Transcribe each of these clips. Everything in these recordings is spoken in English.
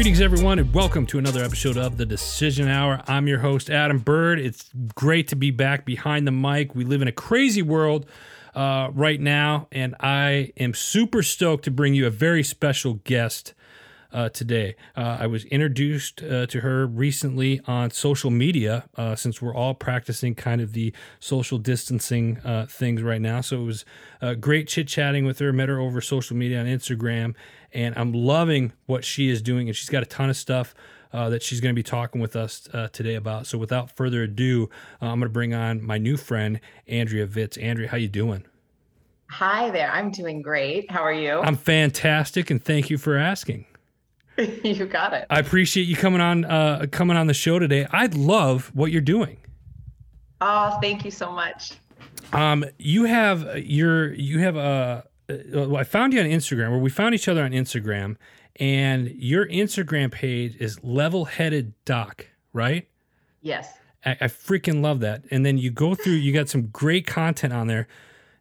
Greetings, everyone, and welcome to another episode of the Decision Hour. I'm your host, Adam Bird. It's great to be back behind the mic. We live in a crazy world uh, right now, and I am super stoked to bring you a very special guest uh, today. Uh, I was introduced uh, to her recently on social media uh, since we're all practicing kind of the social distancing uh, things right now. So it was uh, great chit chatting with her. Met her over social media on Instagram, and I'm loving what she is doing. And she's got a ton of stuff. Uh, that she's going to be talking with us uh, today about. So, without further ado, uh, I'm going to bring on my new friend Andrea Vitz. Andrea, how you doing? Hi there. I'm doing great. How are you? I'm fantastic, and thank you for asking. you got it. I appreciate you coming on uh, coming on the show today. I love what you're doing. Oh, thank you so much. Um, you have your you have a. Uh, I found you on Instagram, where we found each other on Instagram, and your Instagram page is Level Headed Doc, right? Yes. I, I, freaking love that. And then you go through, you got some great content on there.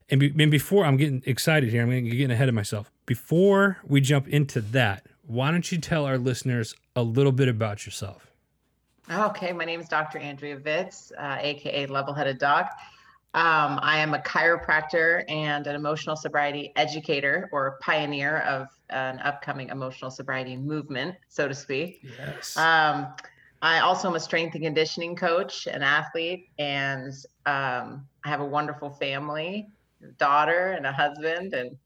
And, be, and before I'm getting excited here, I'm getting ahead of myself. Before we jump into that, why don't you tell our listeners a little bit about yourself? Okay, my name is Dr. Andrea Vitz, uh, aka Level Headed Doc. Um, I am a chiropractor and an emotional sobriety educator or pioneer of an upcoming emotional sobriety movement, so to speak. Yes. Um, I also am a strength and conditioning coach, an athlete, and um, I have a wonderful family, daughter, and a husband, and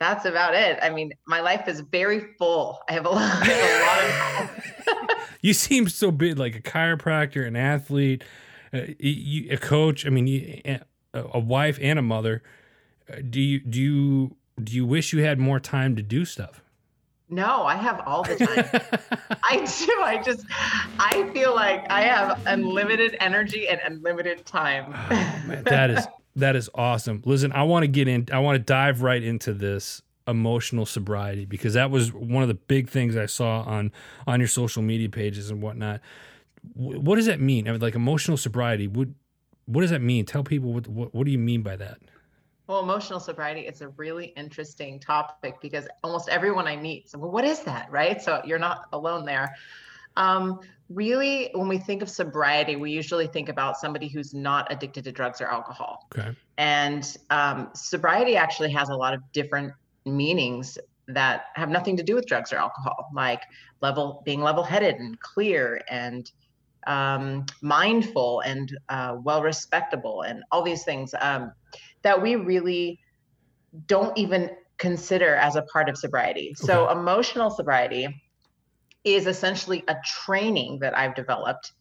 that's about it. I mean, my life is very full. I have a lot, a lot of. you seem so big, like a chiropractor, an athlete, uh, a coach. I mean, you, a wife and a mother. Uh, do you do you do you wish you had more time to do stuff? No, I have all the time. I do. I just, I feel like I have unlimited energy and unlimited time. oh, man, that is that is awesome. Listen, I want to get in. I want to dive right into this emotional sobriety because that was one of the big things I saw on on your social media pages and whatnot. What does that mean? I mean, like emotional sobriety. What what does that mean? Tell people what what, what do you mean by that? Well, emotional sobriety is a really interesting topic because almost everyone I meet, so well, what is that, right? So you're not alone there. Um, really, when we think of sobriety, we usually think about somebody who's not addicted to drugs or alcohol. Okay. And um, sobriety actually has a lot of different meanings that have nothing to do with drugs or alcohol, like level being level-headed and clear and um, mindful and uh, well respectable and all these things um, that we really don't even consider as a part of sobriety. Okay. So emotional sobriety is essentially a training that I've developed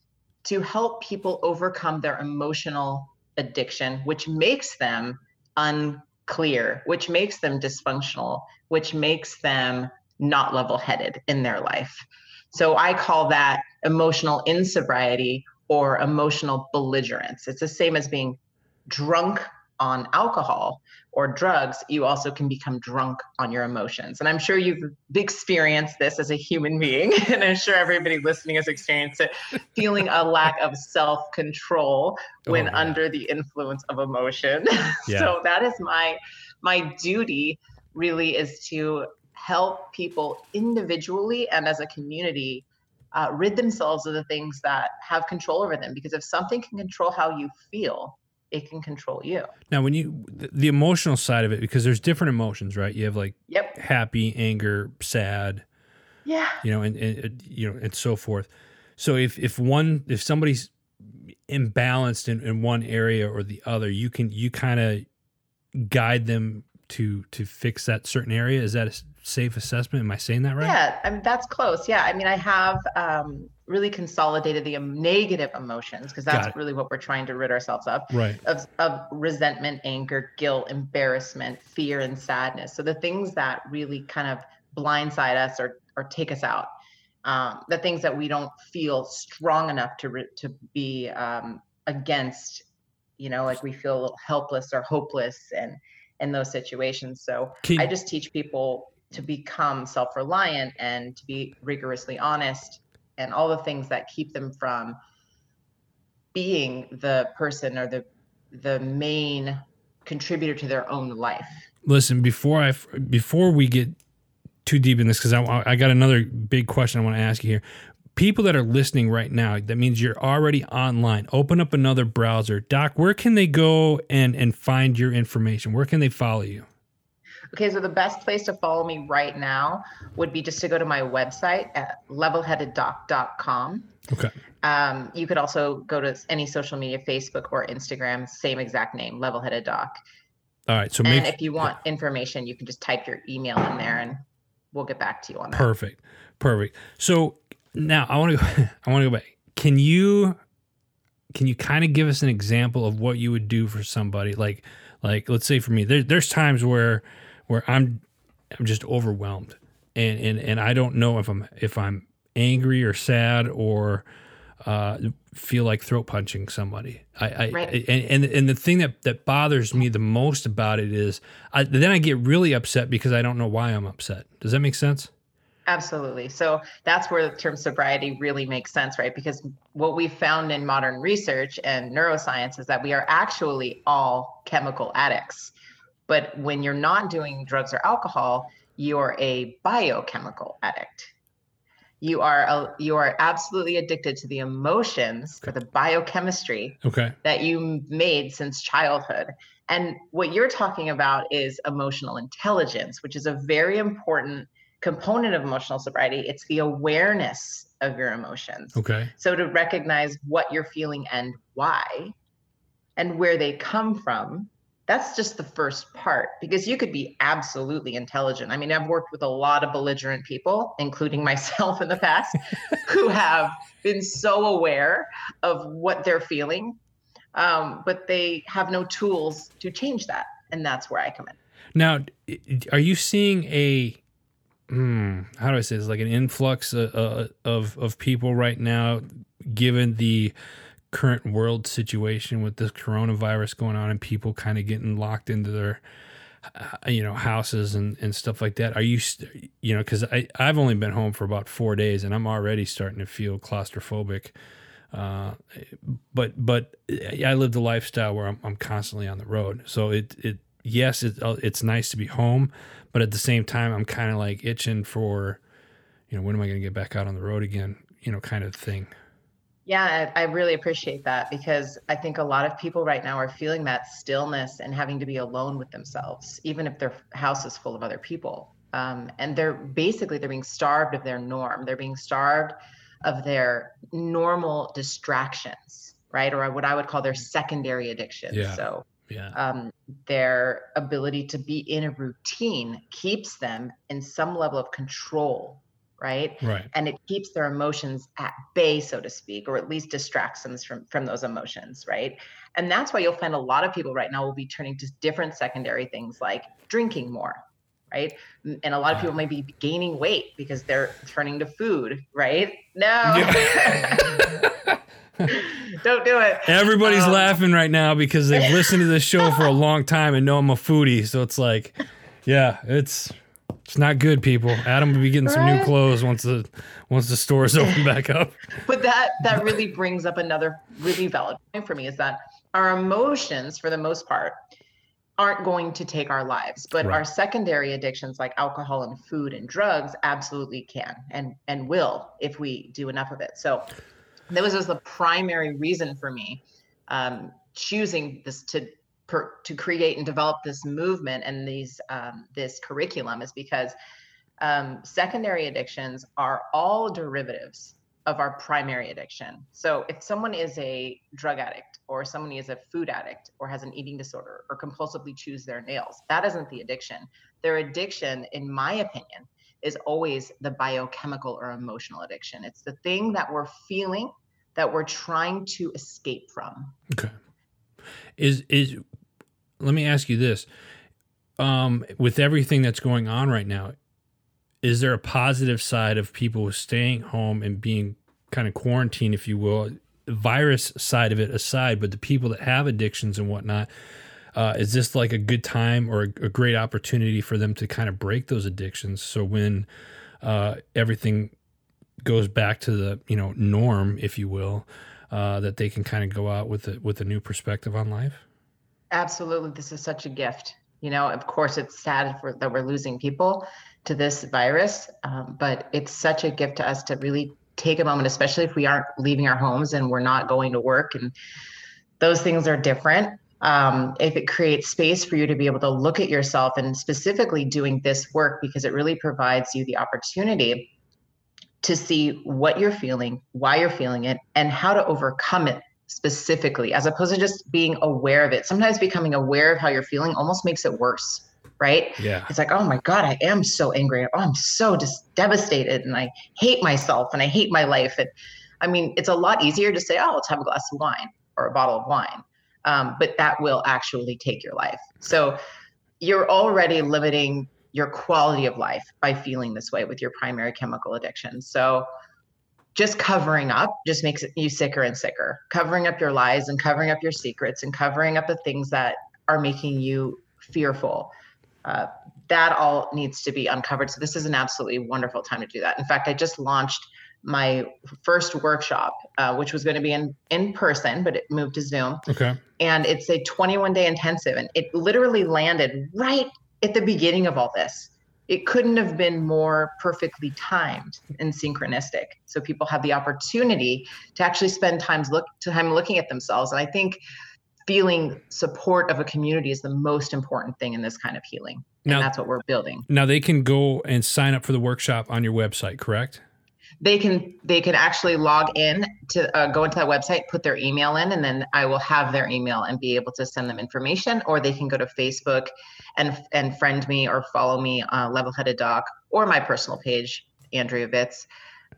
to help people overcome their emotional addiction, which makes them unclear, which makes them dysfunctional, which makes them not level headed in their life. So I call that emotional insobriety or emotional belligerence. It's the same as being drunk on alcohol or drugs, you also can become drunk on your emotions. And I'm sure you've experienced this as a human being, and I'm sure everybody listening has experienced it, feeling a lack of self control when oh, yeah. under the influence of emotion. Yeah. so that is my my duty really is to help people individually and as a community uh, rid themselves of the things that have control over them. Because if something can control how you feel, it can control you. Now, when you the emotional side of it, because there's different emotions, right? You have like yep. happy, anger, sad, yeah, you know, and, and you know, and so forth. So if if one if somebody's imbalanced in, in one area or the other, you can you kind of guide them to to fix that certain area. Is that a safe assessment? Am I saying that right? Yeah, I mean that's close. Yeah, I mean I have um, really consolidated the negative emotions because that's really what we're trying to rid ourselves of. Right. Of, of resentment, anger, guilt, embarrassment, fear, and sadness. So the things that really kind of blindside us or or take us out. Um, the things that we don't feel strong enough to re- to be um, against. You know, like we feel a little helpless or hopeless and in those situations. So Can- I just teach people to become self-reliant and to be rigorously honest and all the things that keep them from being the person or the the main contributor to their own life. Listen, before I before we get too deep in this because I, I got another big question I want to ask you here. People that are listening right now, that means you're already online. Open up another browser. Doc, where can they go and, and find your information? Where can they follow you? Okay, so the best place to follow me right now would be just to go to my website at levelheadeddoc.com. Okay. Um, you could also go to any social media, Facebook or Instagram, same exact name, Levelheaded Doc. All right. So, and if you want information, you can just type your email in there, and we'll get back to you on that. Perfect. Perfect. So now I want to go. I want to go back. Can you can you kind of give us an example of what you would do for somebody like like let's say for me there, there's times where where I'm I'm just overwhelmed and and and I don't know if I'm if I'm angry or sad or uh, feel like throat punching somebody. I, I Right. and, and and the thing that that bothers me the most about it is I, then I get really upset because I don't know why I'm upset. Does that make sense? Absolutely. So that's where the term sobriety really makes sense, right? Because what we found in modern research and neuroscience is that we are actually all chemical addicts. But when you're not doing drugs or alcohol, you're a biochemical addict. You are a, you are absolutely addicted to the emotions or the biochemistry Okay. that you made since childhood. And what you're talking about is emotional intelligence, which is a very important component of emotional sobriety. It's the awareness of your emotions. Okay. So to recognize what you're feeling and why and where they come from. That's just the first part because you could be absolutely intelligent. I mean, I've worked with a lot of belligerent people, including myself in the past, who have been so aware of what they're feeling, um, but they have no tools to change that. And that's where I come in. Now, are you seeing a hmm, how do I say this? Like an influx of, uh, of of people right now, given the current world situation with this coronavirus going on and people kind of getting locked into their uh, you know houses and, and stuff like that. Are you you know because I, i've only been home for about four days and i'm already starting to feel claustrophobic. Uh, but but i lived a lifestyle where i'm, I'm constantly on the road. So it it yes it, uh, it's nice to be home but at the same time i'm kind of like itching for you know when am i going to get back out on the road again? You know kind of thing Yeah, I, I really appreciate that because I think a lot of people right now are feeling that stillness and having to be alone with themselves, even if their house is full of other people. Um, and they're basically they're being starved of their norm. They're being starved of their normal distractions, right? Or what I would call their secondary addictions. Yeah. So yeah um, their ability to be in a routine keeps them in some level of control, right? right. And it keeps their emotions at bay so to speak or at least distracts them from from those emotions right? And that's why you'll find a lot of people right now will be turning to different secondary things like drinking more right? And a lot of people may be gaining weight because they're turning to food right? No. Don't do it. Everybody's Um, laughing right now because they've listened to this show for a long time and know I'm a foodie. So it's like, yeah, it's it's not good, people. Adam will be getting some new clothes once the once the stores open back up. but that that really brings up another really valid point for me is that our emotions for the most part aren't going to take our lives but Right. our secondary addictions like alcohol and food and drugs absolutely can and and will if we do enough of it so that was just the primary reason for me um, choosing this to per, to create and develop this movement and these um, this curriculum is because um, secondary addictions are all derivatives of our primary addiction. So if someone is a drug addict or someone is a food addict or has an eating disorder or compulsively chews their nails, that isn't the addiction. Their addiction, in my opinion, is always the biochemical or emotional addiction. It's the thing that we're feeling that we're trying to escape from. Okay. Is is let me ask you this. Um, with everything that's going on right now, is there a positive side of people staying home and being kind of quarantined, if you will? Virus side of it aside, but the people that have addictions and whatnot, uh, is this like a good time or a, a great opportunity for them to kind of break those addictions? So when uh, everything goes back to the you know norm, if you will, uh, that they can kind of go out with a, with a new perspective on life. Absolutely, this is such a gift. You know, of course, it's sad for, that we're losing people to this virus. Um, but it's such a gift to us to really take a moment, especially if we aren't leaving our homes and we're not going to work and those things are different. Um, if it creates space for you to be able to look at yourself and specifically doing this work because it really provides you the opportunity to see what you're feeling, why you're feeling it, and how to overcome it specifically, as opposed to just being aware of it. Sometimes becoming aware of how you're feeling almost makes it worse, right? Yeah. It's like, oh my God, I am so angry. Oh, I'm so just devastated and I hate myself and I hate my life. And I mean, it's a lot easier to say, oh, let's have a glass of wine or a bottle of wine. Um, but that will actually take your life. So you're already limiting your quality of life by feeling this way with your primary chemical addiction. So just covering up just makes you sicker and sicker. Covering up your lies and covering up your secrets and covering up the things that are making you fearful. Uh, that all needs to be uncovered. So this is an absolutely wonderful time to do that. In fact, I just launched my first workshop, uh, which was going to be in in person, but it moved to Zoom. Okay. And it's a 21 day intensive, and it literally landed right at the beginning of all this. It couldn't have been more perfectly timed and synchronistic. So people have the opportunity to actually spend times look time looking at themselves. And I think feeling support of a community is the most important thing in this kind of healing. And that's what we're building. Now they can go and sign up for the workshop on your website, correct? They can they can actually log in to uh, go into that website put their email in and then i will have their email and be able to send them information or they can go to facebook and and friend me or follow me uh, level headed doc or my personal page andrea vitz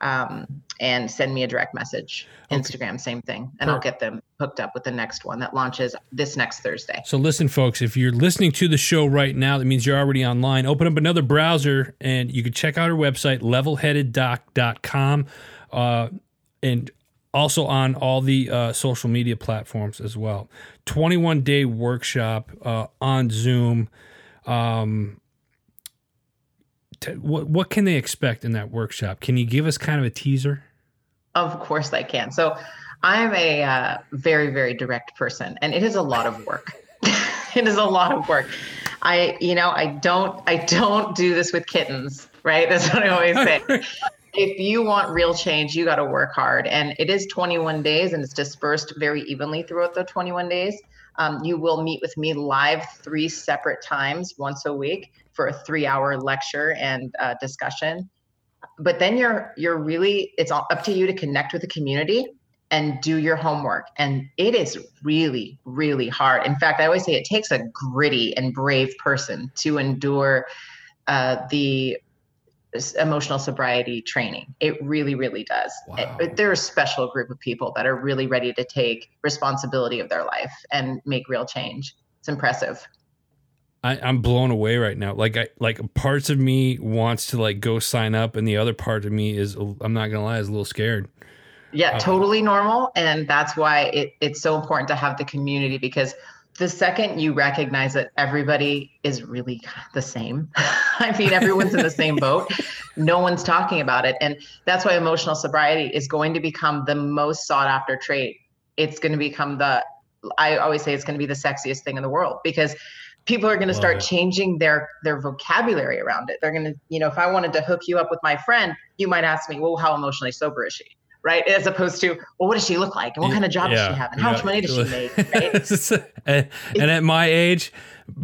um, and send me a direct message. Okay. Instagram, same thing. And I'll get them hooked up with the next one that launches this next Thursday. So, listen, folks, if you're listening to the show right now, that means you're already online. Open up another browser and you can check out our website, levelheadeddoc.com. Uh, and also on all the uh, social media platforms as well. 21 day workshop uh, on Zoom. Um, what what can they expect in that workshop? Can you give us kind of a teaser? Of course, I can. So, I'm a uh, very very direct person, and it is a lot of work. it is a lot of work. I, you know, I don't, I don't do this with kittens, right? That's what I always say. if you want real change, you got to work hard. And it is 21 days and it's dispersed very evenly throughout the 21 days. Um, you will meet with me live three separate times once a week for a three hour lecture and uh, discussion. But then you're you're really it's all up to you to connect with the community and do your homework. And it is really really hard. In fact i always say it takes a gritty and brave person to endure uh, the emotional sobriety training. It really really does. Wow. it, they're a special group of people that are really ready to take responsibility of their life and make real change. It's impressive I, am blown away right now. Like I like parts of me wants to like go sign up, and the other part of me is I'm not gonna lie, is a little scared. Yeah, uh, totally normal, and that's why it, it's so important to have the community because the second you recognize that everybody is really the same, I mean everyone's in the same boat. No one's talking about it, and that's why emotional sobriety is going to become the most sought after trait. It's going to become the I always say it's going to be the sexiest thing in the world because people are going to start changing their their vocabulary around it. They're going to you know if i wanted to hook you up with my friend you might ask me well how emotionally sober is she? Right? As opposed to well what does she look like? And what kind of job yeah, does she have? And how yeah. much money does she make? Right? and, and, at my age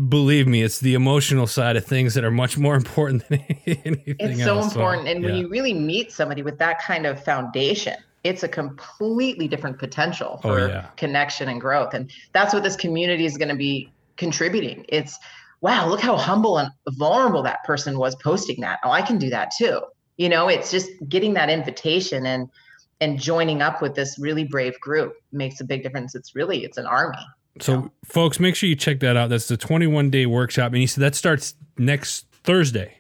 believe me it's the emotional side of things that are much more important than anything it's so else. important so, and when you really meet somebody with that kind of foundation it's a completely different potential oh, for oh, connection and growth and that's what this community is going to be contributing. It's wow, look how humble and vulnerable that person was posting that. Oh, I can do that too. You know, it's just getting that invitation and and joining up with this really brave group makes a big difference. It's really it's an army. So, know? folks, make sure you check that out. That's the 21 day workshop, and you said that starts next Thursday.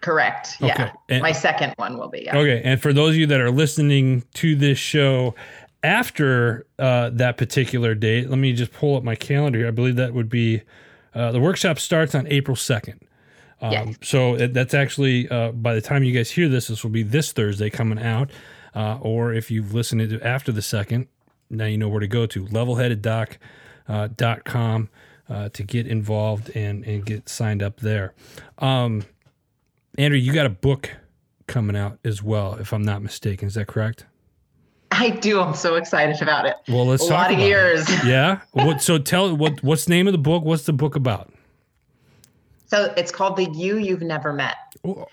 Correct. Okay. Yeah. And, My second one will be. Yeah. Okay. And for those of you that are listening to this show after uh, that particular date, let me just pull up my calendar here. I believe that would be uh, the workshop starts on April 2nd. Um, yes. So that's actually, uh, by the time you guys hear this, this will be this Thursday coming out. Uh, or if you've listened to after the second, now you know where to go to levelheadeddoc.com uh, uh, to get involved and, and get signed up there. Um, Andrea, you got a book coming out as well, if I'm not mistaken. Is that correct? I do. I'm so excited about it. Well, let's a talk lot of years. It. Yeah. What? So tell what? What's the name of the book? What's the book about? So it's called The You You've Never Met.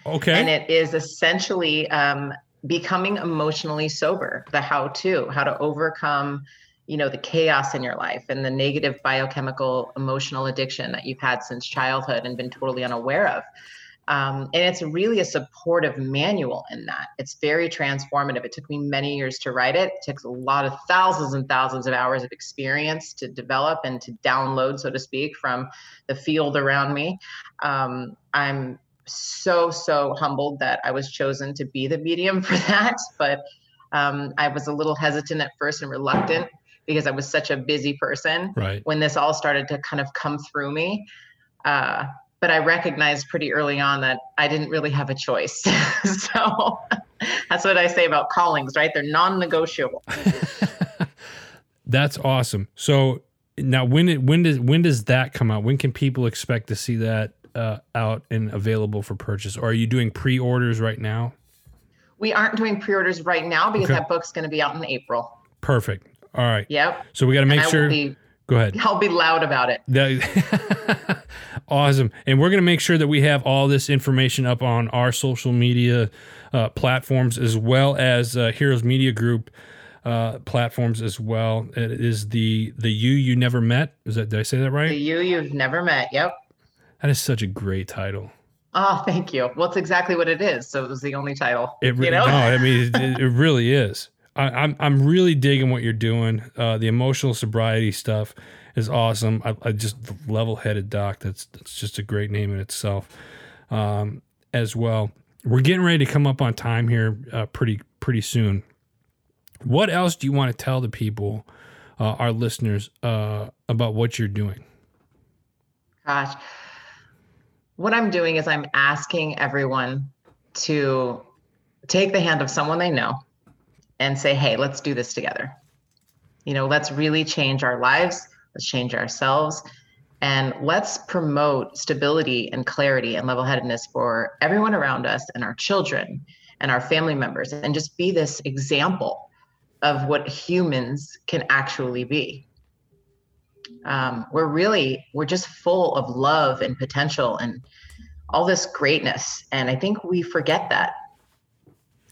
Okay. And it is essentially um, becoming emotionally sober, the how to, how to overcome, you know, the chaos in your life and the negative biochemical emotional addiction that you've had since childhood and been totally unaware of. Um, and it's really a supportive manual in that. It's very transformative. It took me many years to write it. It took a lot of thousands and thousands of hours of experience to develop and to download, so to speak, from the field around me. Um, I'm so, so humbled that I was chosen to be the medium for that. But um, I was a little hesitant at first and reluctant because I was such a busy person. Right. When this all started to kind of come through me. Uh, but I recognized pretty early on that I didn't really have a choice. so that's what I say about callings, right? They're non-negotiable. that's awesome. So now, when it when does when does that come out? When can people expect to see that uh, out and available for purchase? Or are you doing pre-orders right now? We aren't doing pre-orders right now because Okay. that book's going to be out in April. Perfect. All right. Yep. So we got to make sure. Go ahead. I'll be loud about it. Awesome. And we're going to make sure that we have all this information up on our social media uh, platforms as well as uh, Heroes Media Group uh, platforms as well. It is the the you you never met. Is that did I say that right? The you you've never met. Yep. That is such a great title. Oh, thank you. Well, it's exactly what it is. So it was the only title. It really, you know? no, I mean, it, it really is. I, I'm I'm really digging what you're doing. Uh, the emotional sobriety stuff is awesome. I, I just level headed doc. That's that's just a great name in itself, um, as well. We're getting ready to come up on time here, uh, pretty pretty soon. What else do you want to tell the people, uh, our listeners, uh, about what you're doing? Gosh. What I'm doing is I'm asking everyone to take the hand of someone they know and say, hey, let's do this together. You know, let's really change our lives, let's change ourselves, and let's promote stability and clarity and level headedness for everyone around us and our children and our family members, and just be this example of what humans can actually be. Um, we're really we're just full of love and potential and all this greatness. And i think we forget that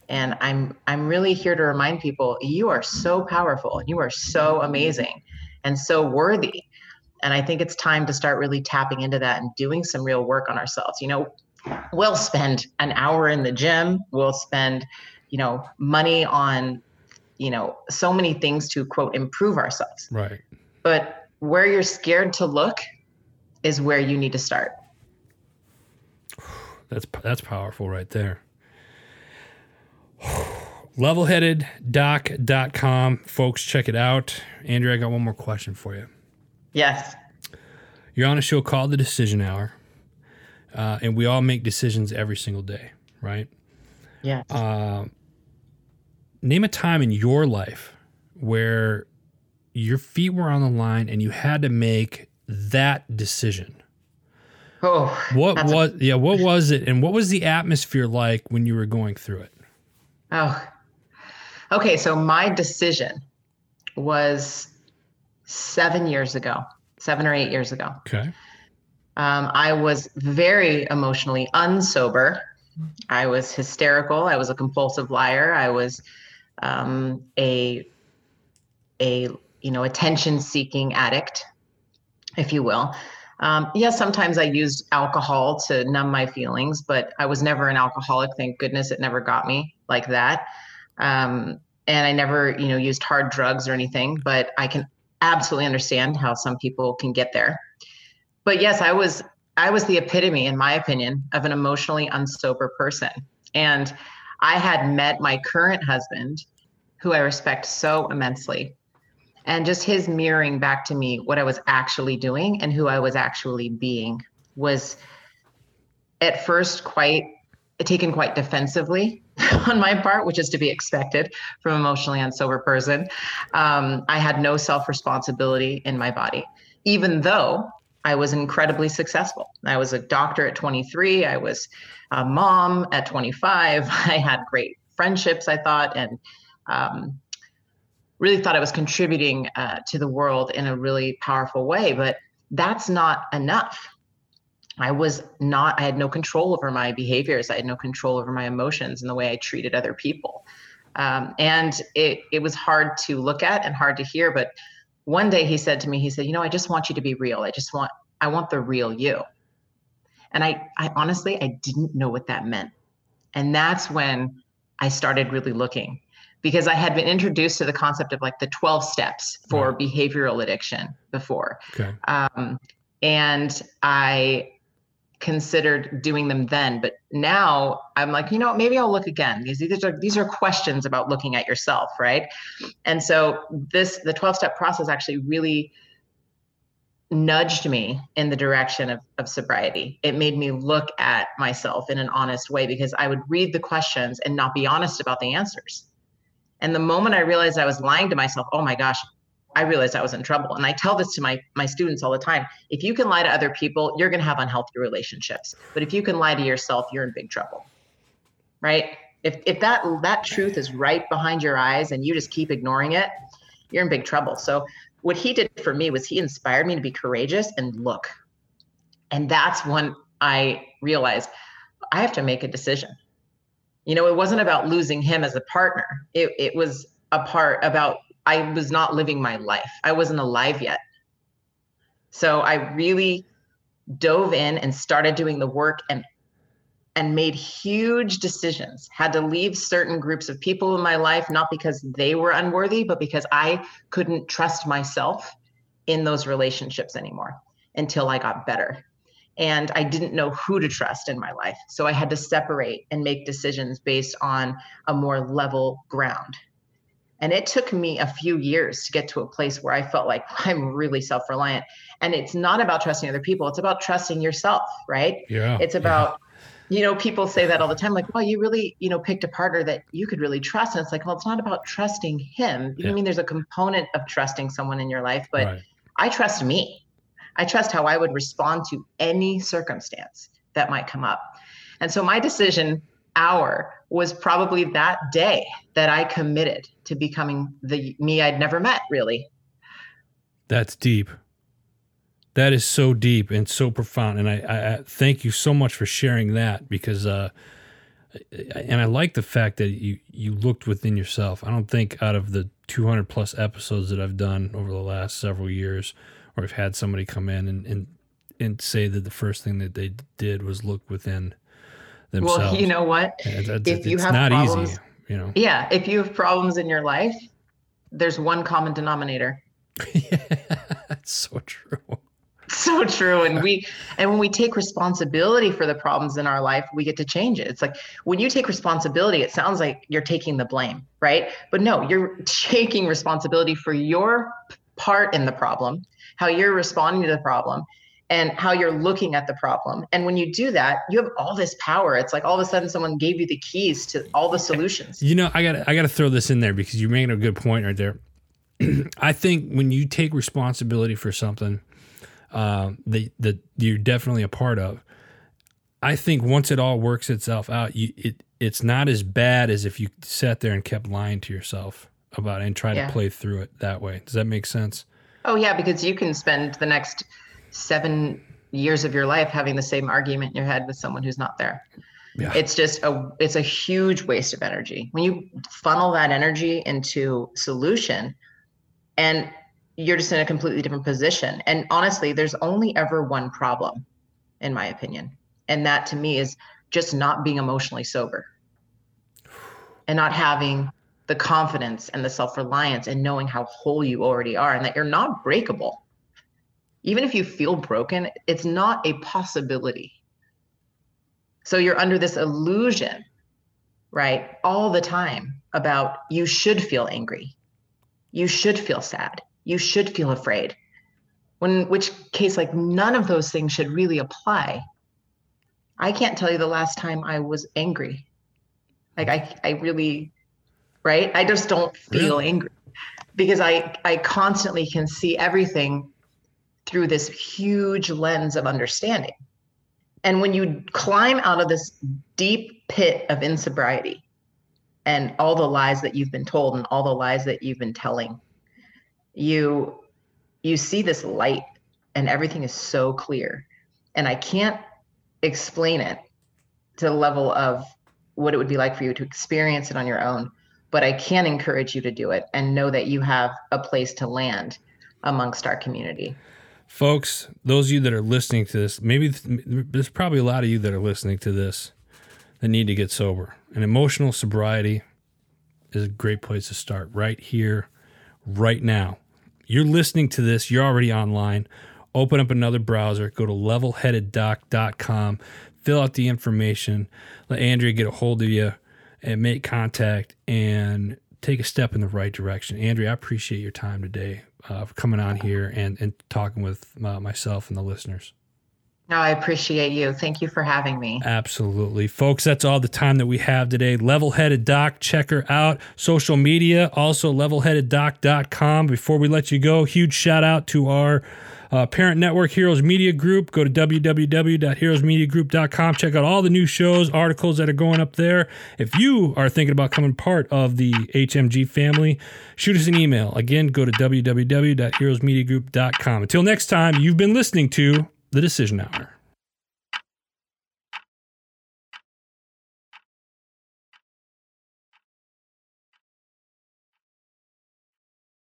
and i'm i'm really here to remind people you are so powerful and you are so amazing and so worthy and i think it's time to start really tapping into that and doing some real work on ourselves you know we'll spend an hour in the gym we'll spend you know money on you know so many things to quote improve ourselves Right. but where you're scared to look is where you need to start. That's that's powerful right there. Levelheadeddoc.com. Folks, check it out. Andrea, I got one more question for you. Yes. You're on a show called The Decision Hour, uh, and we all make decisions every single day, right? Yes. Uh, name a time in your life where your feet were on the line and you had to make that decision. oh, What that's a- was yeah? What was it, and what was the atmosphere like when you were going through it? oh. Okay, so my decision was seven years ago, seven or eight years ago. Okay. Um, I was very emotionally unsober. I was hysterical. I was a compulsive liar. I was um, a a you know attention-seeking addict, if you will. Um, yes, sometimes I used alcohol to numb my feelings, but I was never an alcoholic. Thank goodness it never got me like that. Um, and I never, you know, used hard drugs or anything. But I can absolutely understand how some people can get there. But yes, I was I was the epitome, in my opinion, of an emotionally unsober person. And I had met my current husband, who I respect so immensely. And just his mirroring back to me what I was actually doing and who I was actually being was at first quite taken quite defensively on my part, which is to be expected from emotionally unsober person. Um, I had no self responsibility in my body, even though I was incredibly successful. I was a doctor at 23. I was a mom at 25. I had great friendships, I thought, and um, really thought I was contributing uh, to the world in a really powerful way. But that's not enough. I was not, I had no control over my behaviors. I had no control over my emotions and the way I treated other people. Um, and it, it was hard to look at and hard to hear. But one day he said to me, he said, you know, I just want you to be real. I just want, I want the real you. And I, I honestly, I didn't know what that meant. And that's when I started really looking because I had been introduced to the concept of like the 12 steps for behavioral addiction before. Okay. Um, and I considered doing them then, but now I'm like, you know, maybe I'll look again because these are these are questions about looking at yourself, right? And so this the 12 step process actually really nudged me in the direction of, of sobriety. It made me look at myself in an honest way because I would read the questions and not be honest about the answers. And the moment I realized I was lying to myself, oh my gosh, I realized I was in trouble. And I tell this to my my students all the time. If you can lie to other people, you're going to have unhealthy relationships. But if you can lie to yourself, you're in big trouble. Right? If if that that truth is right behind your eyes and you just keep ignoring it, you're in big trouble. So what he did for me was he inspired me to be courageous and look. And that's when I realized I have to make a decision. You know, it wasn't about losing him as a partner. It it was a part about I was not living my life. I wasn't alive yet. So I really dove in and started doing the work and and made huge decisions. Had to leave certain groups of people in my life not because they were unworthy, but because I couldn't trust myself in those relationships anymore until I got better. And I didn't know who to trust in my life. So I had to separate and make decisions based on a more level ground. And it took me a few years to get to a place where I felt like I'm really self reliant. And it's not about trusting other people, it's about trusting yourself, right? Yeah. It's about, yeah. you know, people say that all the time, like, well, you really, you know, picked a partner that you could really trust. And it's like, well, it's not about trusting him. Yeah. I mean, there's a component of trusting someone in your life, but right. I trust me. I trust how I would respond to any circumstance that might come up. And so my decision hour was probably that day that I committed to becoming the me I'd never met, really. That's deep. That is so deep and so profound. And I, I thank you so much for sharing that because, uh, and I like the fact that you, you looked within yourself. I don't think out of the 200 plus episodes that I've done over the last several years, or I've had somebody come in and, and, and say that the first thing that they did was look within themselves. Well, you know what? if you have not problems, easy, you know. Yeah, if you have problems in your life, there's one common denominator. yeah, that's so true. So true. And we and when we take responsibility for the problems in our life, we get to change it. It's like when you take responsibility, it sounds like you're taking the blame, right? But no, you're taking responsibility for your part in the problem, how you're responding to the problem, and how you're looking at the problem. And when you do that, you have all this power. It's like all of a sudden someone gave you the keys to all the solutions. You know, I got I got to throw this in there because you're making a good point right there. I think when you take responsibility for something uh, that that you're definitely a part of, I think once it all works itself out, you it it's not as bad as if you sat there and kept lying to yourself about it and try yeah. to play through it that way. Does that make sense? Oh yeah, because you can spend the next seven years of your life having the same argument in your head with someone who's not there. Yeah. It's just a it's a huge waste of energy. When you funnel that energy into solution and you're just in a completely different position. And honestly, there's only ever one problem in my opinion. And that to me is just not being emotionally sober and not having the confidence and the self-reliance and knowing how whole you already are and that you're not breakable even if you feel broken, it's not a possibility. So you're under this illusion, right, all the time about you should feel angry. You should feel sad. You should feel afraid. When which case like none of those things should really apply. I can't tell you the last time I was angry. Like I I really right? I just don't feel angry because I I constantly can see everything through this huge lens of understanding. And when you climb out of this deep pit of insobriety and all the lies that you've been told and all the lies that you've been telling, you you see this light and everything is so clear. And I can't explain it to the level of what it would be like for you to experience it on your own. But I can encourage you to do it and know that you have a place to land amongst our community. Folks, those of you that are listening to this, maybe there's probably a lot of you that are listening to this that need to get sober. And emotional sobriety is a great place to start right here, right now. You're listening to this, you're already online. Open up another browser, go to levelheadeddoc.com, fill out the information, let Andrea get a hold of you and make contact and take a step in the right direction. Andrea, I appreciate your time today uh, for coming on here and, and talking with uh, myself and the listeners. No, I appreciate you. Thank you for having me. Absolutely. Folks, that's all the time that we have today. Level Headed Doc, check her out. Social media, also levelheadeddoc.com. Before we let you go, huge shout out to our uh, parent network, Heroes Media Group. Go to www.heroesmediagroup.com. Check out all the new shows, articles that are going up there. If you are thinking about coming part of the HMG family, shoot us an email. Again, go to www.heroesmediagroup.com. Until next time, you've been listening to The Decision Hour.